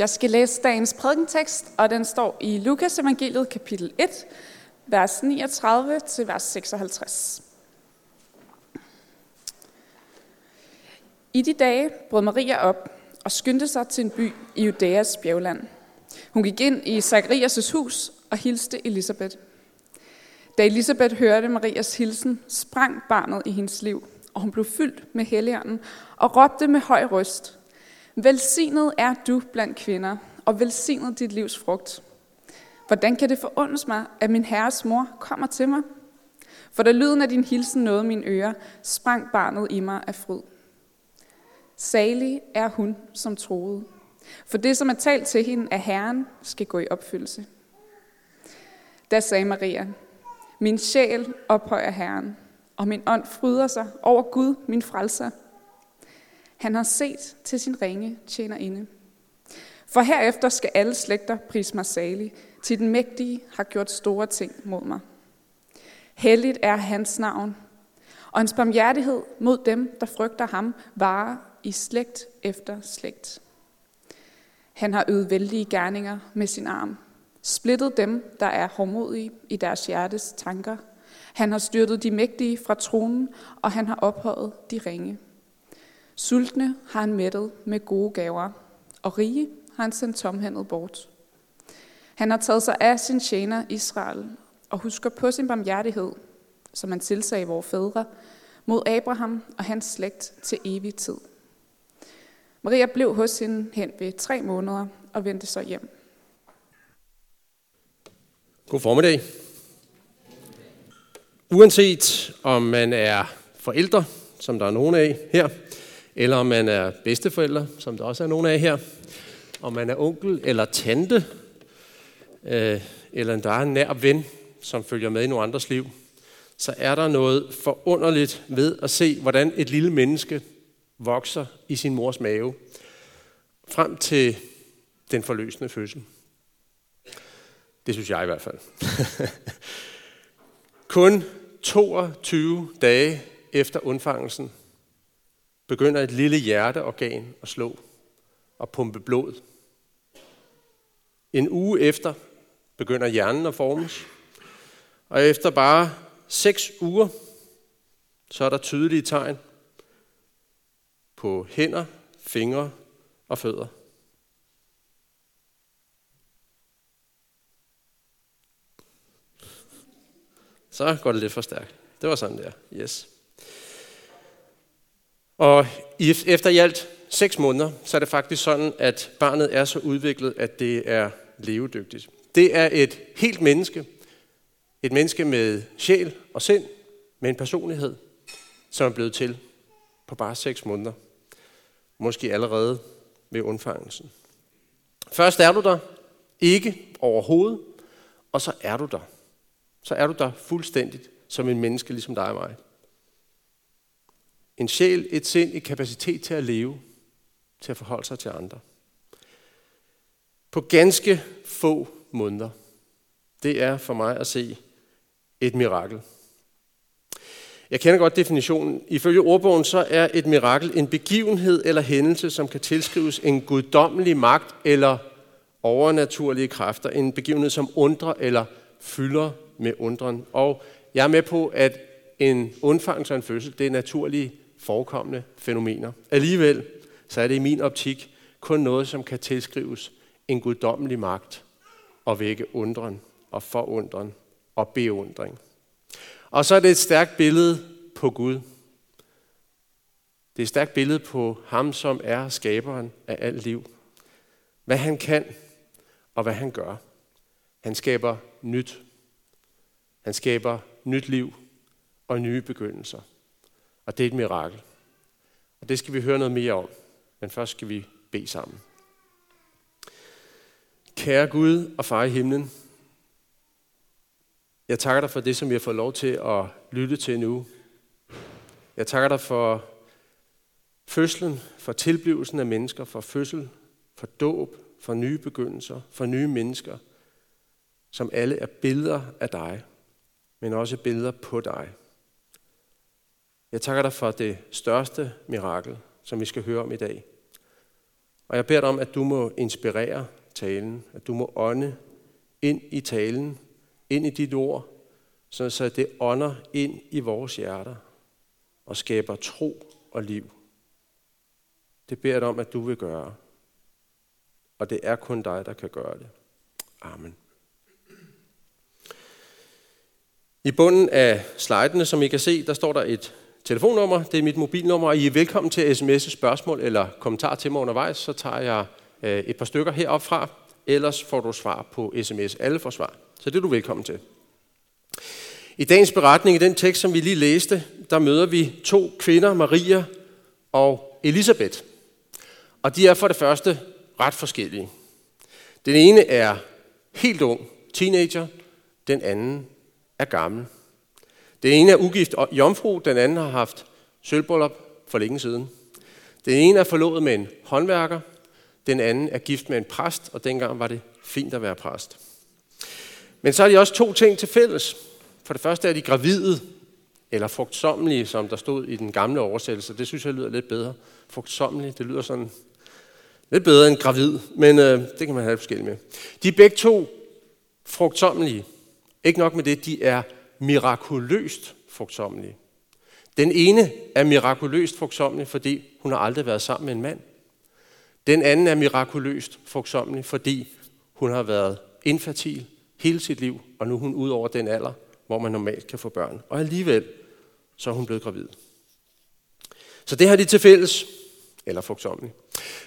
Jeg skal læse dagens prædikentekst, og den står i Lukas evangeliet kapitel 1, vers 39 til vers 56. I de dage brød Maria op og skyndte sig til en by i Judæas bjergland. Hun gik ind i Zacharias' hus og hilste Elisabeth. Da Elisabeth hørte Marias hilsen, sprang barnet i hendes liv, og hun blev fyldt med helligånden og råbte med høj røst, Velsignet er du blandt kvinder, og velsignet dit livs frugt. Hvordan kan det forundes mig, at min herres mor kommer til mig? For da lyden af din hilsen nåede mine ører, sprang barnet i mig af fryd. Salig er hun, som troede. For det, som er talt til hende af Herren, skal gå i opfyldelse. Da sagde Maria, min sjæl ophøjer Herren, og min ånd fryder sig over Gud, min frelser. Han har set til sin ringe tjener inde. For herefter skal alle slægter prise mig salig, til den mægtige har gjort store ting mod mig. Helligt er hans navn, og hans barmhjertighed mod dem, der frygter ham, varer i slægt efter slægt. Han har øvet vældige gerninger med sin arm, splittet dem, der er hårdmodige i deres hjertes tanker. Han har styrtet de mægtige fra tronen, og han har ophøjet de ringe. Sultne har han mættet med gode gaver, og rige har han sendt tomhændet bort. Han har taget sig af sin tjener Israel, og husker på sin barmhjertighed, som han tilsagde vores fædre, mod Abraham og hans slægt til evig tid. Maria blev hos hende hen ved tre måneder og vendte så hjem. God formiddag. Uanset om man er forældre, som der er nogen af her, eller om man er bedsteforældre, som der også er nogen af her, om man er onkel eller tante, øh, eller der er en nær ven, som følger med i nogle andres liv, så er der noget forunderligt ved at se, hvordan et lille menneske vokser i sin mors mave, frem til den forløsende fødsel. Det synes jeg i hvert fald. Kun 22 dage efter undfangelsen begynder et lille hjerteorgan at slå og pumpe blod. En uge efter begynder hjernen at formes, og efter bare seks uger, så er der tydelige tegn på hænder, fingre og fødder. Så går det lidt for stærkt. Det var sådan der. Yes. Og efter i alt seks måneder, så er det faktisk sådan, at barnet er så udviklet, at det er levedygtigt. Det er et helt menneske. Et menneske med sjæl og sind, med en personlighed, som er blevet til på bare seks måneder. Måske allerede ved undfangelsen. Først er du der, ikke overhovedet, og så er du der. Så er du der fuldstændigt som en menneske, ligesom dig og mig. En sjæl, et sind, en kapacitet til at leve, til at forholde sig til andre. På ganske få måneder. Det er for mig at se et mirakel. Jeg kender godt definitionen. Ifølge ordbogen så er et mirakel en begivenhed eller hændelse, som kan tilskrives en guddommelig magt eller overnaturlige kræfter. En begivenhed, som undrer eller fylder med undren. Og jeg er med på, at en undfangelse og en fødsel, det er naturlige forekommende fænomener. Alligevel så er det i min optik kun noget, som kan tilskrives en guddommelig magt og vække undren og forundren og beundring. Og så er det et stærkt billede på Gud. Det er et stærkt billede på ham, som er skaberen af alt liv. Hvad han kan og hvad han gør. Han skaber nyt. Han skaber nyt liv og nye begyndelser. Og det er et mirakel. Og det skal vi høre noget mere om. Men først skal vi bede sammen. Kære Gud og far i himlen, jeg takker dig for det, som vi har fået lov til at lytte til nu. Jeg takker dig for fødslen, for tilblivelsen af mennesker, for fødsel, for dåb, for nye begyndelser, for nye mennesker, som alle er billeder af dig, men også billeder på dig. Jeg takker dig for det største mirakel, som vi skal høre om i dag. Og jeg beder dig om, at du må inspirere talen, at du må ånde ind i talen, ind i dit ord, så det ånder ind i vores hjerter og skaber tro og liv. Det beder jeg dig om, at du vil gøre. Og det er kun dig, der kan gøre det. Amen. I bunden af slidene, som I kan se, der står der et telefonnummer. Det er mit mobilnummer, og I er velkommen til at sms'e spørgsmål eller kommentar til mig undervejs. Så tager jeg øh, et par stykker herop fra. Ellers får du svar på sms. Alle får svar. Så det er du velkommen til. I dagens beretning, i den tekst, som vi lige læste, der møder vi to kvinder, Maria og Elisabeth. Og de er for det første ret forskellige. Den ene er helt ung, teenager. Den anden er gammel. Den ene er ugift og jomfru, den anden har haft sølvbryllup for længe siden. Den ene er forlovet med en håndværker, den anden er gift med en præst, og dengang var det fint at være præst. Men så har de også to ting til fælles. For det første er de gravide, eller frugtsommelige, som der stod i den gamle oversættelse. Det synes jeg lyder lidt bedre. Frugtsommelige, det lyder sådan lidt bedre end gravid, men øh, det kan man have forskelligt med. De er begge to frugtsommelige. Ikke nok med det, de er mirakuløst frugtsommelige. Den ene er mirakuløst frugtsommelig, fordi hun har aldrig været sammen med en mand. Den anden er mirakuløst frugtsommelig, fordi hun har været infertil hele sit liv, og nu er hun ud over den alder, hvor man normalt kan få børn. Og alligevel, så er hun blevet gravid. Så det har de til fælles, eller frugtsommelig.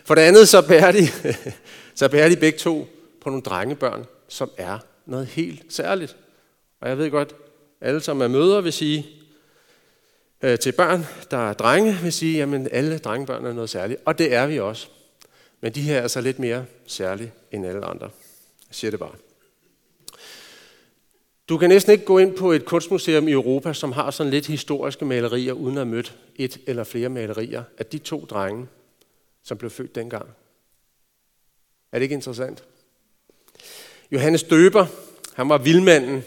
For det andet, så bærer, de, så bærer de begge to på nogle drengebørn, som er noget helt særligt. Og jeg ved godt, alle som er mødre vil sige øh, til børn, der er drenge, vil sige, jamen alle drengebørn er noget særligt. Og det er vi også. Men de her er altså lidt mere særlige end alle andre. Jeg siger det bare. Du kan næsten ikke gå ind på et kunstmuseum i Europa, som har sådan lidt historiske malerier, uden at have mødt et eller flere malerier af de to drenge, som blev født dengang. Er det ikke interessant? Johannes Døber, han var vildmanden,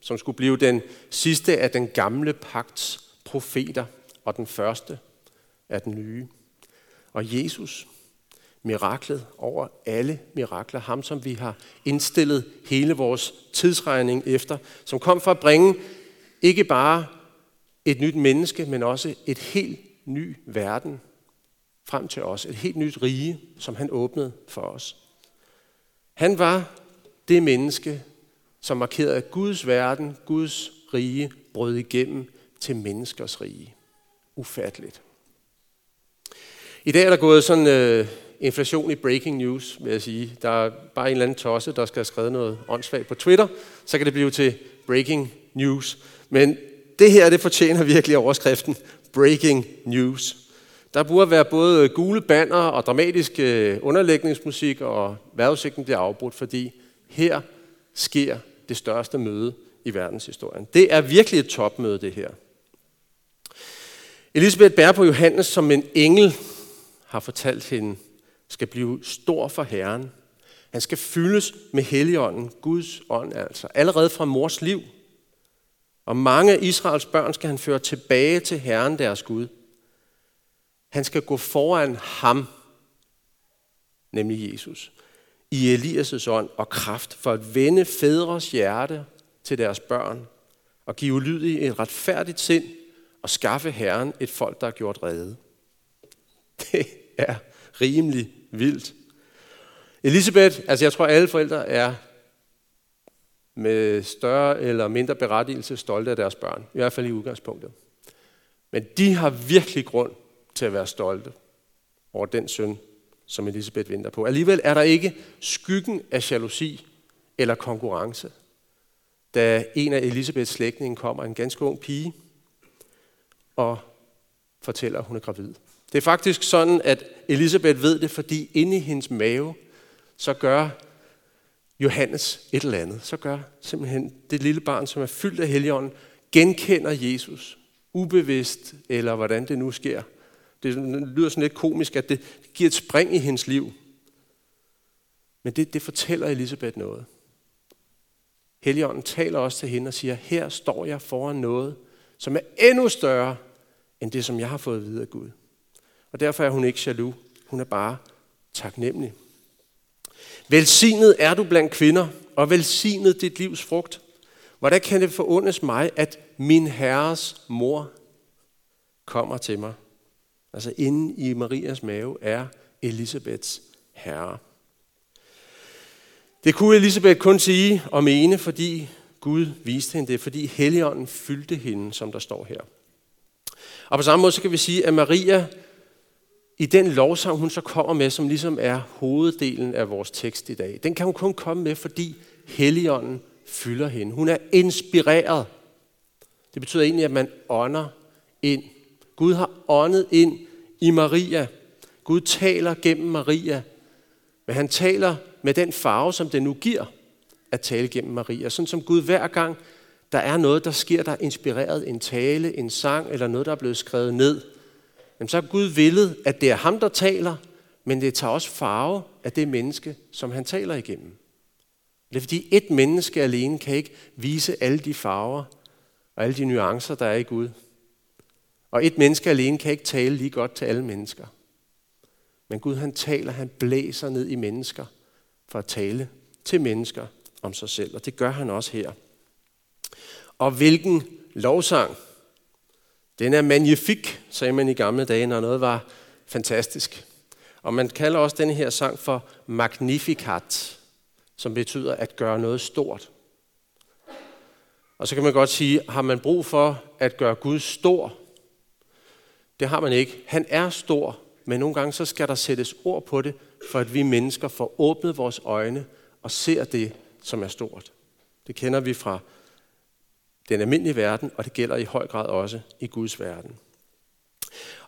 som skulle blive den sidste af den gamle pagts profeter og den første af den nye. Og Jesus, miraklet over alle mirakler, ham som vi har indstillet hele vores tidsregning efter, som kom for at bringe ikke bare et nyt menneske, men også et helt ny verden frem til os. Et helt nyt rige, som han åbnede for os. Han var det menneske, som markerede, at Guds verden, Guds rige, brød igennem til menneskers rige. Ufatteligt. I dag er der gået sådan øh, inflation i breaking news, vil jeg sige. Der er bare en eller anden tosse, der skal have skrevet noget åndssvagt på Twitter, så kan det blive til breaking news. Men det her, det fortjener virkelig overskriften breaking news. Der burde være både gule banner og dramatisk øh, underlægningsmusik, og vejrudsigten bliver afbrudt, fordi her sker det største møde i verdenshistorien. Det er virkelig et topmøde, det her. Elisabeth bærer på Johannes, som en engel har fortalt hende, skal blive stor for Herren. Han skal fyldes med Helligånden, Guds ånd altså, allerede fra mors liv. Og mange af Israels børn skal han føre tilbage til Herren deres Gud. Han skal gå foran ham, nemlig Jesus, i Elias' ånd og kraft for at vende fædres hjerte til deres børn og give ulydige et retfærdigt sind og skaffe Herren et folk, der er gjort redde. Det er rimelig vildt. Elisabeth, altså jeg tror alle forældre er med større eller mindre berettigelse stolte af deres børn. I hvert fald i udgangspunktet. Men de har virkelig grund til at være stolte over den søn, som Elisabeth venter på. Alligevel er der ikke skyggen af jalousi eller konkurrence, da en af Elisabeths slægtninge kommer, en ganske ung pige, og fortæller, at hun er gravid. Det er faktisk sådan, at Elisabeth ved det, fordi inde i hendes mave, så gør Johannes et eller andet. Så gør simpelthen det lille barn, som er fyldt af Helligånden, genkender Jesus, ubevidst, eller hvordan det nu sker. Det lyder sådan lidt komisk, at det giver et spring i hendes liv. Men det, det fortæller Elisabeth noget. Helligånden taler også til hende og siger, her står jeg foran noget, som er endnu større end det, som jeg har fået videre af Gud. Og derfor er hun ikke jaloux. Hun er bare taknemmelig. Velsignet er du blandt kvinder, og velsignet dit livs frugt. Hvordan kan det forundes mig, at min herres mor kommer til mig? Altså inde i Marias mave er Elisabeths herre. Det kunne Elisabeth kun sige og mene, fordi Gud viste hende det, fordi Helligånden fyldte hende, som der står her. Og på samme måde så kan vi sige, at Maria i den lovsang, hun så kommer med, som ligesom er hoveddelen af vores tekst i dag, den kan hun kun komme med, fordi Helligånden fylder hende. Hun er inspireret. Det betyder egentlig, at man ånder ind. Gud har åndet ind i Maria. Gud taler gennem Maria. Men han taler med den farve, som det nu giver at tale gennem Maria. Sådan som Gud hver gang, der er noget, der sker, der er inspireret, en tale, en sang eller noget, der er blevet skrevet ned, jamen så har Gud villet, at det er ham, der taler, men det tager også farve af det menneske, som han taler igennem. Det er fordi et menneske alene kan ikke vise alle de farver og alle de nuancer, der er i Gud. Og et menneske alene kan ikke tale lige godt til alle mennesker. Men Gud han taler, han blæser ned i mennesker for at tale til mennesker om sig selv. Og det gør han også her. Og hvilken lovsang. Den er magnifik, sagde man i gamle dage, når noget var fantastisk. Og man kalder også den her sang for Magnificat, som betyder at gøre noget stort. Og så kan man godt sige, har man brug for at gøre Gud stor? Det har man ikke. Han er stor, men nogle gange så skal der sættes ord på det, for at vi mennesker får åbnet vores øjne og ser det, som er stort. Det kender vi fra den almindelige verden, og det gælder i høj grad også i Guds verden.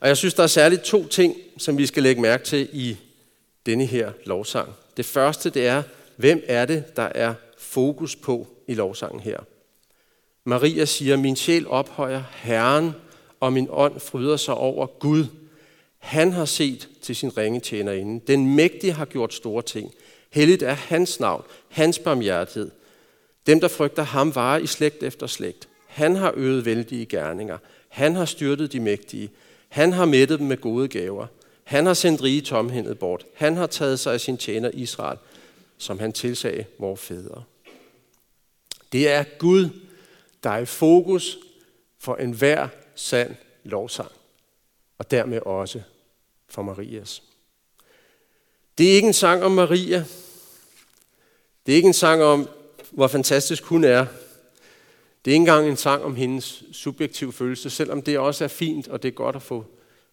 Og jeg synes, der er særligt to ting, som vi skal lægge mærke til i denne her lovsang. Det første, det er, hvem er det, der er fokus på i lovsangen her? Maria siger, min sjæl ophøjer Herren, og min ånd fryder sig over Gud. Han har set til sin ringe tjenerinde. Den mægtige har gjort store ting. Helligt er hans navn, hans barmhjertighed. Dem, der frygter ham, varer i slægt efter slægt. Han har øget vældige gerninger. Han har styrtet de mægtige. Han har mættet dem med gode gaver. Han har sendt rige tomhændet bort. Han har taget sig af sin tjener Israel, som han tilsagde vores fædre. Det er Gud, der er i fokus for enhver sand lovsang, og dermed også for Marias. Det er ikke en sang om Maria. Det er ikke en sang om, hvor fantastisk hun er. Det er ikke engang en sang om hendes subjektive følelse, selvom det også er fint, og det er godt at få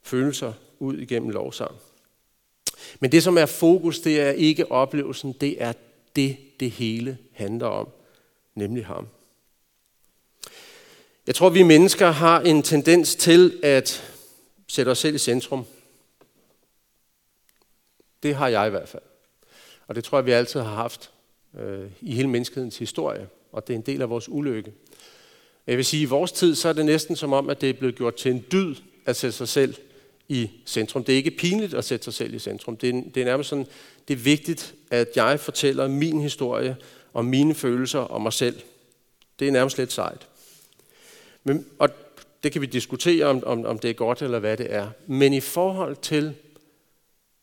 følelser ud igennem lovsang. Men det, som er fokus, det er ikke oplevelsen, det er det, det hele handler om, nemlig ham. Jeg tror, vi mennesker har en tendens til at sætte os selv i centrum. Det har jeg i hvert fald. Og det tror jeg, vi altid har haft øh, i hele menneskehedens historie. Og det er en del af vores ulykke. Jeg vil sige, at i vores tid, så er det næsten som om, at det er blevet gjort til en dyd at sætte sig selv i centrum. Det er ikke pinligt at sætte sig selv i centrum. Det er, det er nærmest sådan, det er vigtigt, at jeg fortæller min historie og mine følelser om mig selv. Det er nærmest lidt sejt. Men, og det kan vi diskutere, om, om, om det er godt eller hvad det er. Men i forhold til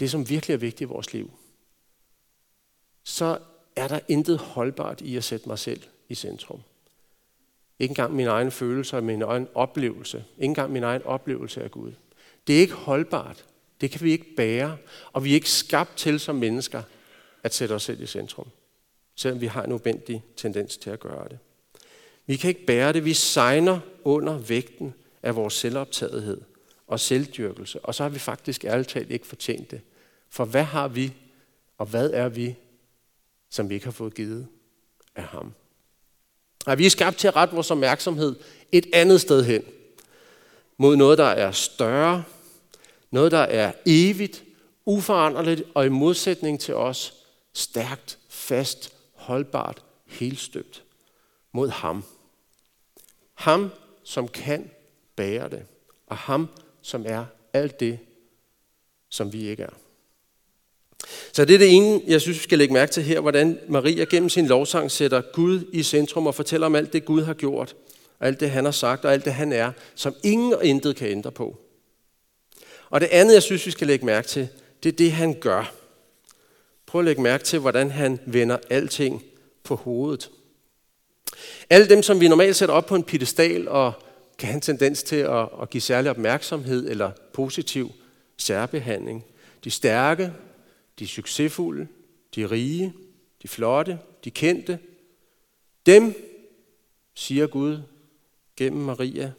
det, som virkelig er vigtigt i vores liv, så er der intet holdbart i at sætte mig selv i centrum. Ikke engang min egen følelse og min egen oplevelse. Ikke engang min egen oplevelse af Gud. Det er ikke holdbart. Det kan vi ikke bære. Og vi er ikke skabt til som mennesker at sætte os selv i centrum. Selvom vi har en ubendig tendens til at gøre det. Vi kan ikke bære det. Vi sejner under vægten af vores selvoptagethed og selvdyrkelse. Og så har vi faktisk ærligt talt ikke fortjent det. For hvad har vi, og hvad er vi, som vi ikke har fået givet af ham? Og vi er skabt til at rette vores opmærksomhed et andet sted hen. Mod noget, der er større, noget, der er evigt, uforanderligt og i modsætning til os, stærkt, fast, holdbart, helstøbt mod ham. Ham, som kan bære det, og ham, som er alt det, som vi ikke er. Så det er det ene, jeg synes, vi skal lægge mærke til her, hvordan Maria gennem sin lovsang sætter Gud i centrum og fortæller om alt det, Gud har gjort, og alt det, han har sagt, og alt det, han er, som ingen og intet kan ændre på. Og det andet, jeg synes, vi skal lægge mærke til, det er det, han gør. Prøv at lægge mærke til, hvordan han vender alting på hovedet. Alle dem, som vi normalt sætter op på en pedestal og kan have en tendens til at, at give særlig opmærksomhed eller positiv særbehandling. De stærke, de succesfulde, de rige, de flotte, de kendte. Dem, siger Gud gennem Maria,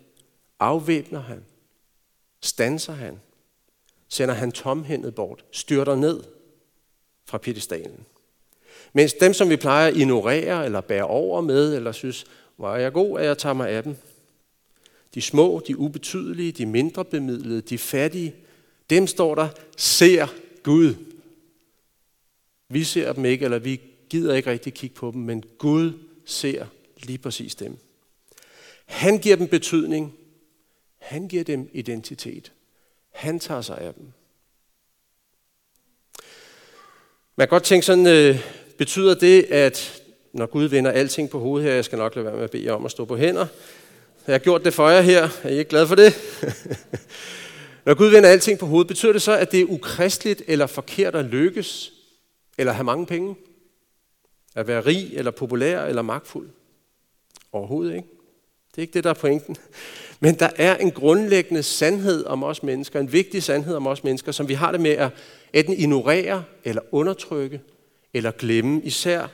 afvæbner han, stanser han, sender han tomhændet bort, styrter ned fra pedestalen. Mens dem, som vi plejer at ignorere eller bære over med, eller synes, hvor er jeg god, at jeg tager mig af dem. De små, de ubetydelige, de mindre bemidlede, de fattige, dem står der, ser Gud. Vi ser dem ikke, eller vi gider ikke rigtig kigge på dem, men Gud ser lige præcis dem. Han giver dem betydning. Han giver dem identitet. Han tager sig af dem. Man kan godt tænke sådan, øh, betyder det, at når Gud vender alting på hovedet her, jeg skal nok lade være med at bede jer om at stå på hænder. Jeg har gjort det for jer her. Er I ikke glade for det? når Gud vender alting på hovedet, betyder det så, at det er ukristeligt eller forkert at lykkes, eller have mange penge? At være rig, eller populær, eller magtfuld? Overhovedet ikke. Det er ikke det, der er pointen. Men der er en grundlæggende sandhed om os mennesker, en vigtig sandhed om os mennesker, som vi har det med at enten ignorere, eller undertrykke, eller glemme, især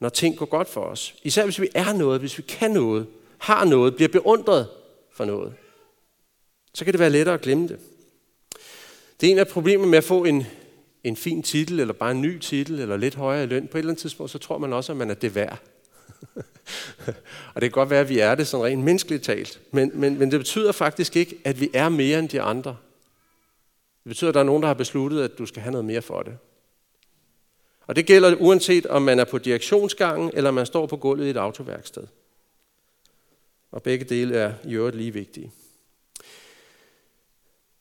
når ting går godt for os. Især hvis vi er noget, hvis vi kan noget, har noget, bliver beundret for noget. Så kan det være lettere at glemme det. Det er en af problemerne med at få en, en fin titel, eller bare en ny titel, eller lidt højere løn. På et eller andet tidspunkt, så tror man også, at man er det værd. og det kan godt være, at vi er det sådan rent menneskeligt talt. Men, men, men det betyder faktisk ikke, at vi er mere end de andre. Det betyder, at der er nogen, der har besluttet, at du skal have noget mere for det. Og det gælder uanset om man er på direktionsgangen, eller man står på gulvet i et autoværksted. Og begge dele er i øvrigt lige vigtige.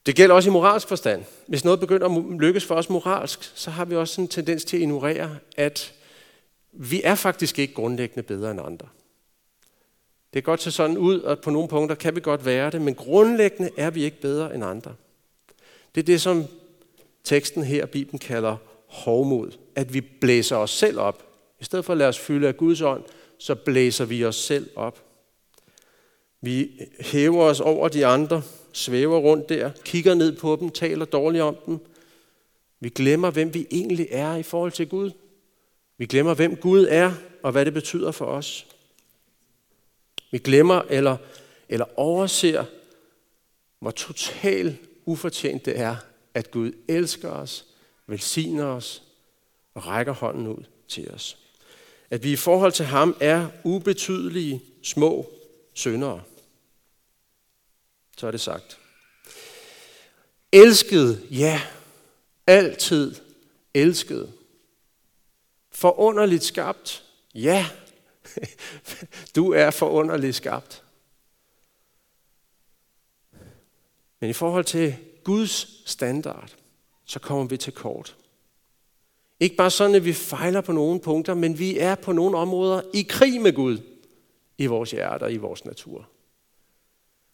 Det gælder også i moralsk forstand. Hvis noget begynder at lykkes for os moralsk, så har vi også en tendens til at ignorere, at vi er faktisk ikke grundlæggende bedre end andre. Det kan godt se sådan ud, at på nogle punkter kan vi godt være det, men grundlæggende er vi ikke bedre end andre. Det er det, som teksten her, Bibelen kalder hovmod. At vi blæser os selv op. I stedet for at lade os fylde af Guds ånd, så blæser vi os selv op. Vi hæver os over de andre, svæver rundt der, kigger ned på dem, taler dårligt om dem. Vi glemmer, hvem vi egentlig er i forhold til Gud. Vi glemmer, hvem Gud er, og hvad det betyder for os. Vi glemmer eller, eller overser, hvor totalt ufortjent det er, at Gud elsker os, velsigner os og rækker hånden ud til os. At vi i forhold til ham er ubetydelige små syndere. Så er det sagt. Elsket, ja, altid elsket. Forunderligt skabt, ja, du er forunderligt skabt. Men i forhold til Guds standard, så kommer vi til kort. Ikke bare sådan, at vi fejler på nogle punkter, men vi er på nogle områder i krig med Gud i vores hjerter, i vores natur.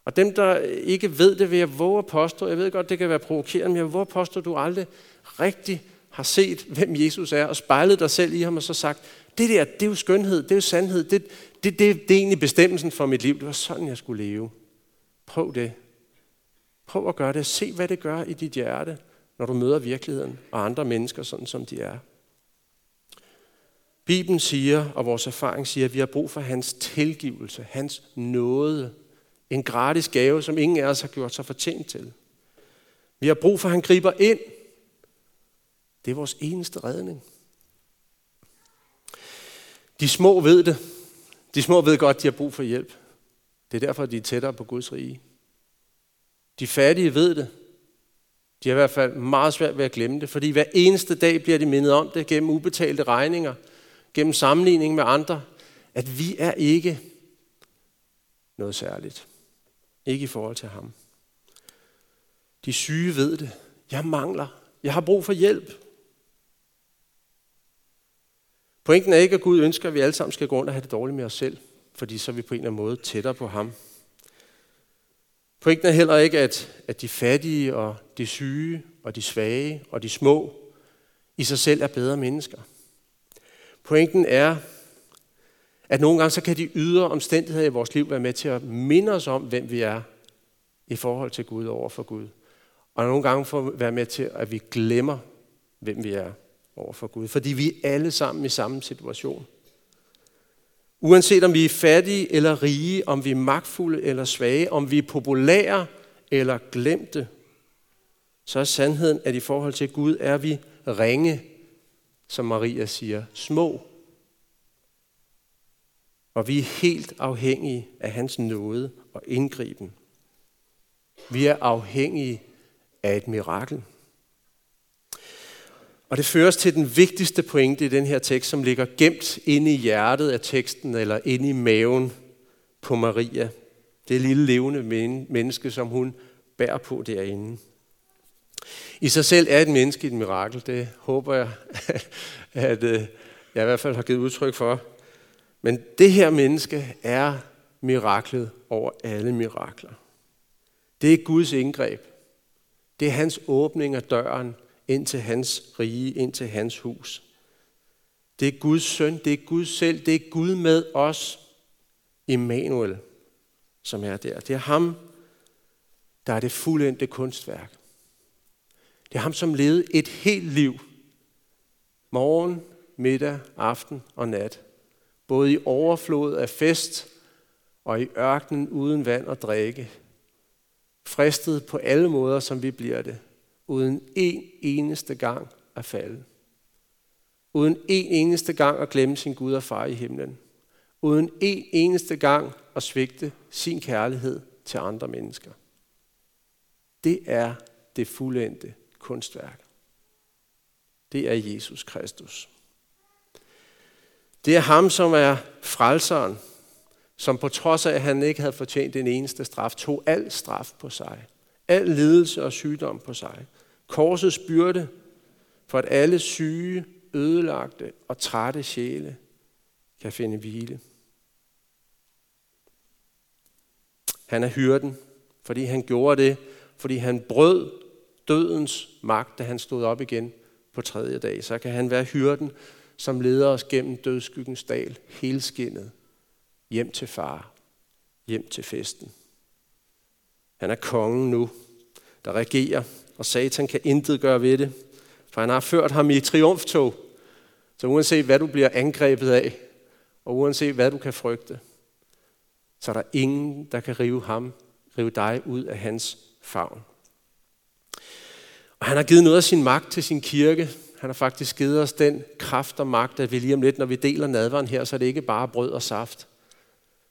Og dem, der ikke ved det, vil jeg våge at påstå, jeg ved godt, det kan være provokerende, men jeg vil våge at påstå, at du aldrig rigtig har set, hvem Jesus er, og spejlet dig selv i ham, og så sagt, det der, det er jo skønhed, det er jo sandhed, det, det, det, det er egentlig bestemmelsen for mit liv. Det var sådan, jeg skulle leve. Prøv det. Prøv at gøre det. Se, hvad det gør i dit hjerte, når du møder virkeligheden og andre mennesker, sådan som de er. Bibelen siger, og vores erfaring siger, at vi har brug for hans tilgivelse, hans nåde. En gratis gave, som ingen af os har gjort sig fortjent til. Vi har brug for, at han griber ind. Det er vores eneste redning. De små ved det. De små ved godt, at de har brug for hjælp. Det er derfor, de er tættere på Guds rige. De fattige ved det. De har i hvert fald meget svært ved at glemme det, fordi hver eneste dag bliver de mindet om det gennem ubetalte regninger, gennem sammenligning med andre, at vi er ikke noget særligt. Ikke i forhold til ham. De syge ved det. Jeg mangler. Jeg har brug for hjælp. Pointen er ikke, at Gud ønsker, at vi alle sammen skal gå rundt og have det dårligt med os selv, fordi så er vi på en eller anden måde tættere på ham. Pointen er heller ikke, at, at de fattige og de syge og de svage og de små i sig selv er bedre mennesker. Pointen er, at nogle gange så kan de ydre omstændigheder i vores liv være med til at minde os om, hvem vi er i forhold til Gud over for Gud. Og nogle gange får være med til, at vi glemmer, hvem vi er over for Gud. Fordi vi er alle sammen i samme situation. Uanset om vi er fattige eller rige, om vi er magtfulde eller svage, om vi er populære eller glemte, så er sandheden, at i forhold til Gud er vi ringe, som Maria siger, små. Og vi er helt afhængige af hans nåde og indgriben. Vi er afhængige af et mirakel. Og det fører os til den vigtigste pointe i den her tekst, som ligger gemt inde i hjertet af teksten, eller inde i maven på Maria. Det lille levende menneske, som hun bærer på derinde. I sig selv er et menneske et mirakel. Det håber jeg, at øh, jeg i hvert fald har givet udtryk for. Men det her menneske er miraklet over alle mirakler. Det er Guds indgreb. Det er hans åbning af døren ind til hans rige, ind til hans hus. Det er Guds søn, det er Gud selv, det er Gud med os, Immanuel, som er der. Det er ham, der er det fuldendte kunstværk. Det er ham, som levede et helt liv. Morgen, middag, aften og nat. Både i overflod af fest og i ørkenen uden vand og drikke. Fristet på alle måder, som vi bliver det. Uden en eneste gang at falde. Uden en eneste gang at glemme sin Gud og far i himlen. Uden en eneste gang at svigte sin kærlighed til andre mennesker. Det er det fuldendte kunstværk. Det er Jesus Kristus. Det er ham, som er frelseren, som på trods af, at han ikke havde fortjent den eneste straf, tog al straf på sig. Al lidelse og sygdom på sig. Korsets byrde for at alle syge, ødelagte og trætte sjæle kan finde hvile. Han er hyrden, fordi han gjorde det, fordi han brød dødens magt, da han stod op igen på tredje dag. Så kan han være hyrden, som leder os gennem dødskyggens dal, helskindet, hjem til far, hjem til festen. Han er kongen nu, der regerer, og Satan kan intet gøre ved det, for han har ført ham i triumftog. Så uanset hvad du bliver angrebet af, og uanset hvad du kan frygte, så er der ingen, der kan rive ham, rive dig ud af hans favn. Og han har givet noget af sin magt til sin kirke. Han har faktisk givet os den kraft og magt, at vi lige om lidt, når vi deler nadveren her, så er det ikke bare brød og saft.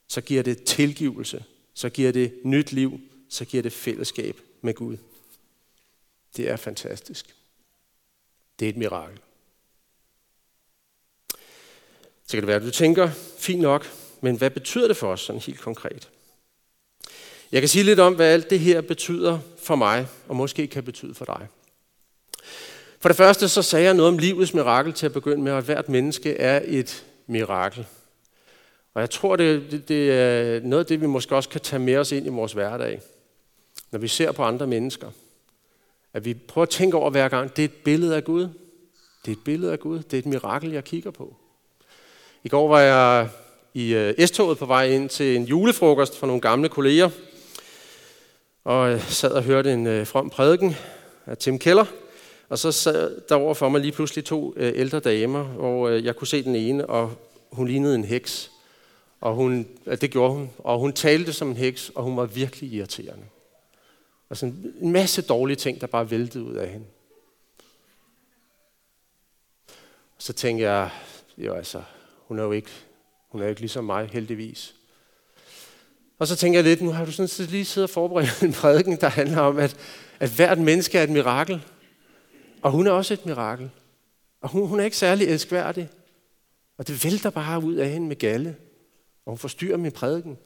Så giver det tilgivelse. Så giver det nyt liv. Så giver det fællesskab med Gud. Det er fantastisk. Det er et mirakel. Så kan det være, at du tænker, fint nok, men hvad betyder det for os sådan helt konkret? Jeg kan sige lidt om, hvad alt det her betyder for mig, og måske kan betyde for dig. For det første så sagde jeg noget om livets mirakel til at begynde med, at hvert menneske er et mirakel. Og jeg tror, det, det, det er noget af det, vi måske også kan tage med os ind i vores hverdag, når vi ser på andre mennesker. At vi prøver at tænke over hver gang, det er et billede af Gud. Det er et billede af Gud. Det er et mirakel, jeg kigger på. I går var jeg i øh, S-toget på vej ind til en julefrokost for nogle gamle kolleger, og jeg sad og hørte en øh, from prædiken af Tim Keller, og så sad der over for mig lige pludselig to ældre damer, hvor jeg kunne se den ene, og hun lignede en heks. Og hun, det gjorde hun. Og hun talte som en heks, og hun var virkelig irriterende. Og sådan en masse dårlige ting, der bare væltede ud af hende. Og så tænkte jeg, jo altså, hun er jo ikke, hun er jo ikke ligesom mig, heldigvis. Og så tænker jeg lidt, nu har du sådan lige siddet og forberedt en prædiken, der handler om, at, at hvert menneske er et mirakel. Og hun er også et mirakel. Og hun, hun er ikke særlig elskværdig. Og det vælter bare ud af hende med galle. Og hun forstyrrer min prædiken.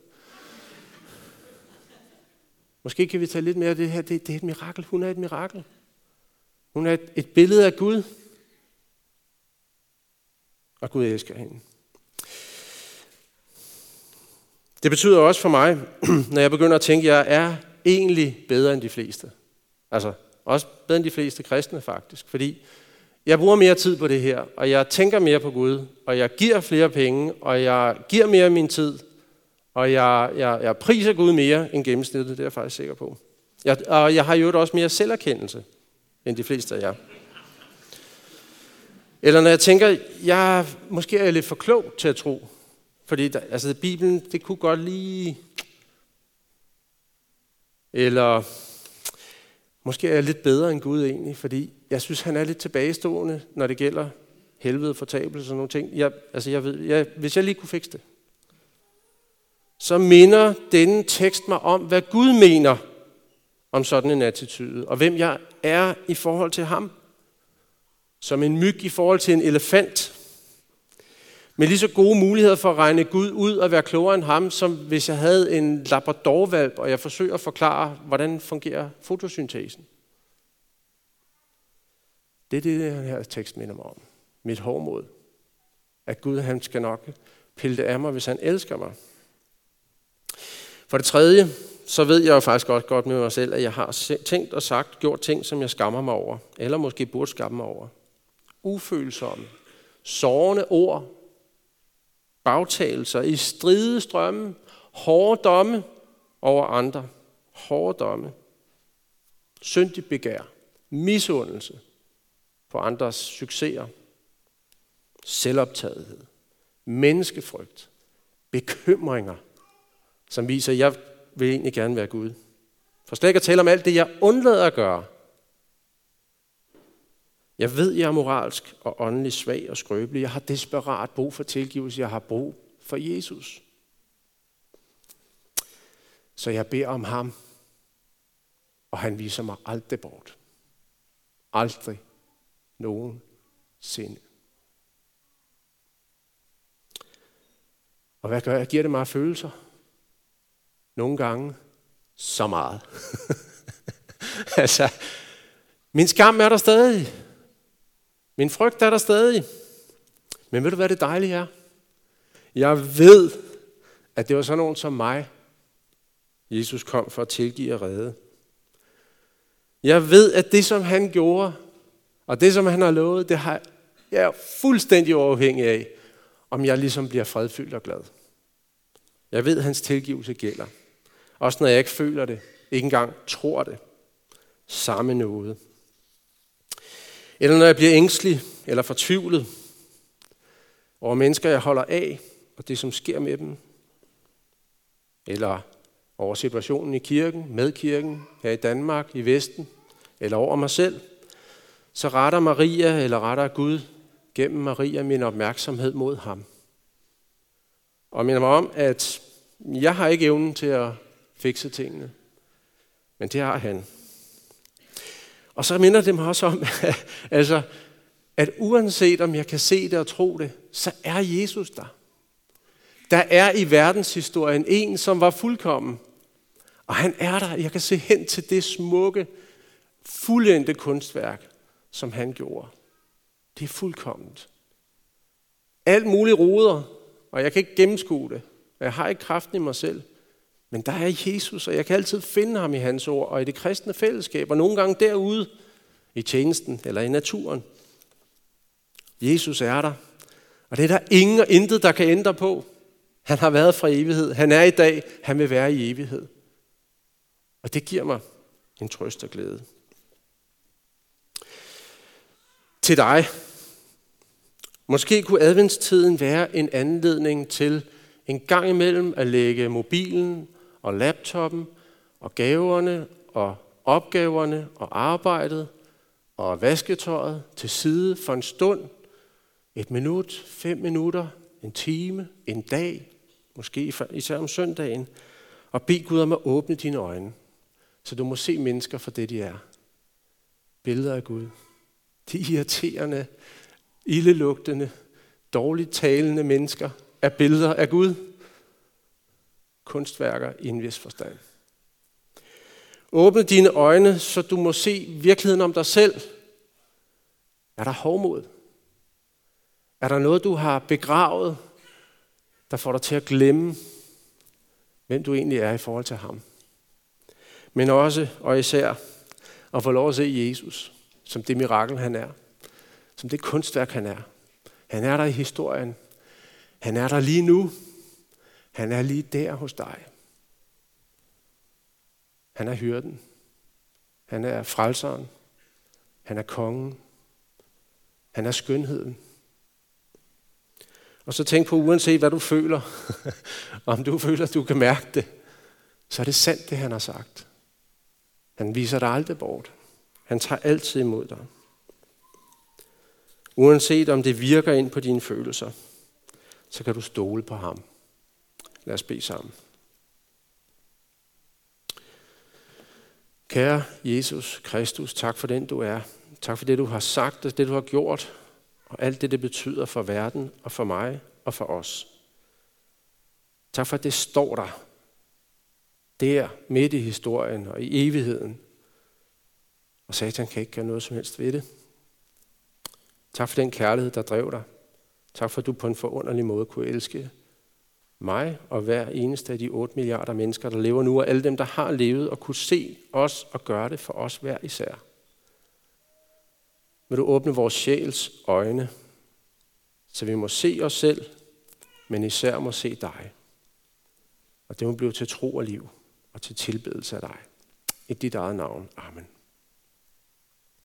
Måske kan vi tage lidt mere af det her. Det, det er et mirakel. Hun er et mirakel. Hun er et, et billede af Gud. Og Gud elsker hende. Det betyder også for mig, når jeg begynder at tænke, at jeg er egentlig bedre end de fleste. Altså, også bedre end de fleste kristne faktisk. Fordi jeg bruger mere tid på det her, og jeg tænker mere på Gud, og jeg giver flere penge, og jeg giver mere af min tid, og jeg, jeg, jeg priser Gud mere end gennemsnittet, det er jeg faktisk sikker på. Jeg, og jeg har jo også mere selverkendelse end de fleste af jer. Eller når jeg tænker, jeg måske er jeg lidt for klog til at tro, fordi der, altså Bibelen, det kunne godt lige... Eller måske er jeg lidt bedre end Gud egentlig, fordi jeg synes, han er lidt tilbagestående, når det gælder helvede, fortabelse og sådan nogle ting. Jeg, altså jeg ved, jeg, hvis jeg lige kunne fikse det, så minder denne tekst mig om, hvad Gud mener om sådan en attitude, og hvem jeg er i forhold til ham. Som en myg i forhold til en elefant. Med lige så gode muligheder for at regne Gud ud og være klogere end ham, som hvis jeg havde en labradorvalp, og jeg forsøger at forklare, hvordan fungerer fotosyntesen. Det er det, den her tekst minder mig om. Mit hårdmod. At Gud han skal nok pille det af mig, hvis han elsker mig. For det tredje, så ved jeg jo faktisk godt, godt med mig selv, at jeg har tænkt og sagt, gjort ting, som jeg skammer mig over. Eller måske burde skamme mig over. Ufølsomme, sårende ord, bagtagelser, i stride strømme, hårde domme over andre. Hårde domme. Syndig begær. Misundelse på andres succeser. Selvoptagethed. Menneskefrygt. Bekymringer, som viser, at jeg vil egentlig gerne være Gud. For slet ikke at tale om alt det, jeg undlader at gøre. Jeg ved, jeg er moralsk og åndelig svag og skrøbelig. Jeg har desperat brug for tilgivelse. Jeg har brug for Jesus. Så jeg beder om ham, og han viser mig aldrig bort. Aldrig nogensinde. Og hvad gør jeg? Giver det mig følelser? Nogle gange så meget. altså, min skam er der stadig. Min frygt er der stadig. Men ved du, hvad det dejlige er? Jeg ved, at det var sådan nogen som mig, Jesus kom for at tilgive og redde. Jeg ved, at det, som han gjorde, og det, som han har lovet, det har jeg er fuldstændig overhængig af, om jeg ligesom bliver fredfyldt og glad. Jeg ved, at hans tilgivelse gælder. Også når jeg ikke føler det, ikke engang tror det. Samme noget. Eller når jeg bliver ængstelig eller fortvivlet over mennesker, jeg holder af, og det, som sker med dem. Eller over situationen i kirken, med kirken, her i Danmark, i Vesten, eller over mig selv, så retter Maria, eller retter Gud gennem Maria min opmærksomhed mod ham. Og minder mig om, at jeg har ikke evnen til at fikse tingene. Men det har han. Og så minder det mig også om, altså, at uanset om jeg kan se det og tro det, så er Jesus der. Der er i verdenshistorien en, som var fuldkommen. Og han er der. Jeg kan se hen til det smukke, fuldendte kunstværk, som han gjorde. Det er fuldkomment. Alt muligt roder, og jeg kan ikke gennemskue det. Jeg har ikke kraften i mig selv. Men der er Jesus, og jeg kan altid finde ham i hans ord, og i det kristne fællesskab, og nogle gange derude i tjenesten eller i naturen. Jesus er der, og det er der ingen og intet, der kan ændre på. Han har været fra evighed, han er i dag, han vil være i evighed. Og det giver mig en trøst og glæde. Til dig. Måske kunne adventstiden være en anledning til en gang imellem at lægge mobilen og laptoppen og gaverne og opgaverne og arbejdet og vasketøjet til side for en stund, et minut, fem minutter, en time, en dag, måske især om søndagen, og bed Gud om at åbne dine øjne, så du må se mennesker for det, de er. Billeder af Gud. De irriterende, ildelugtende, dårligt talende mennesker er billeder af Gud kunstværker i en vis forstand. Åbne dine øjne, så du må se virkeligheden om dig selv. Er der hovmod? Er der noget, du har begravet, der får dig til at glemme, hvem du egentlig er i forhold til ham? Men også og især at få lov at se Jesus som det mirakel, han er. som det kunstværk, han er. Han er der i historien. Han er der lige nu. Han er lige der hos dig. Han er hyrden. Han er frelseren. Han er kongen. Han er skønheden. Og så tænk på, uanset hvad du føler, om du føler, at du kan mærke det, så er det sandt, det han har sagt. Han viser dig aldrig bort. Han tager altid imod dig. Uanset om det virker ind på dine følelser, så kan du stole på ham. Lad os bede sammen. Kære Jesus Kristus, tak for den du er. Tak for det du har sagt og det du har gjort, og alt det det betyder for verden og for mig og for os. Tak for at det står der, der midt i historien og i evigheden. Og Satan kan ikke gøre noget som helst ved det. Tak for den kærlighed, der drev dig. Tak for, at du på en forunderlig måde kunne elske mig og hver eneste af de 8 milliarder mennesker, der lever nu, og alle dem, der har levet og kunne se os og gøre det for os hver især. Vil du åbne vores sjæls øjne, så vi må se os selv, men især må se dig. Og det må blive til tro og liv og til tilbedelse af dig. I dit eget navn. Amen.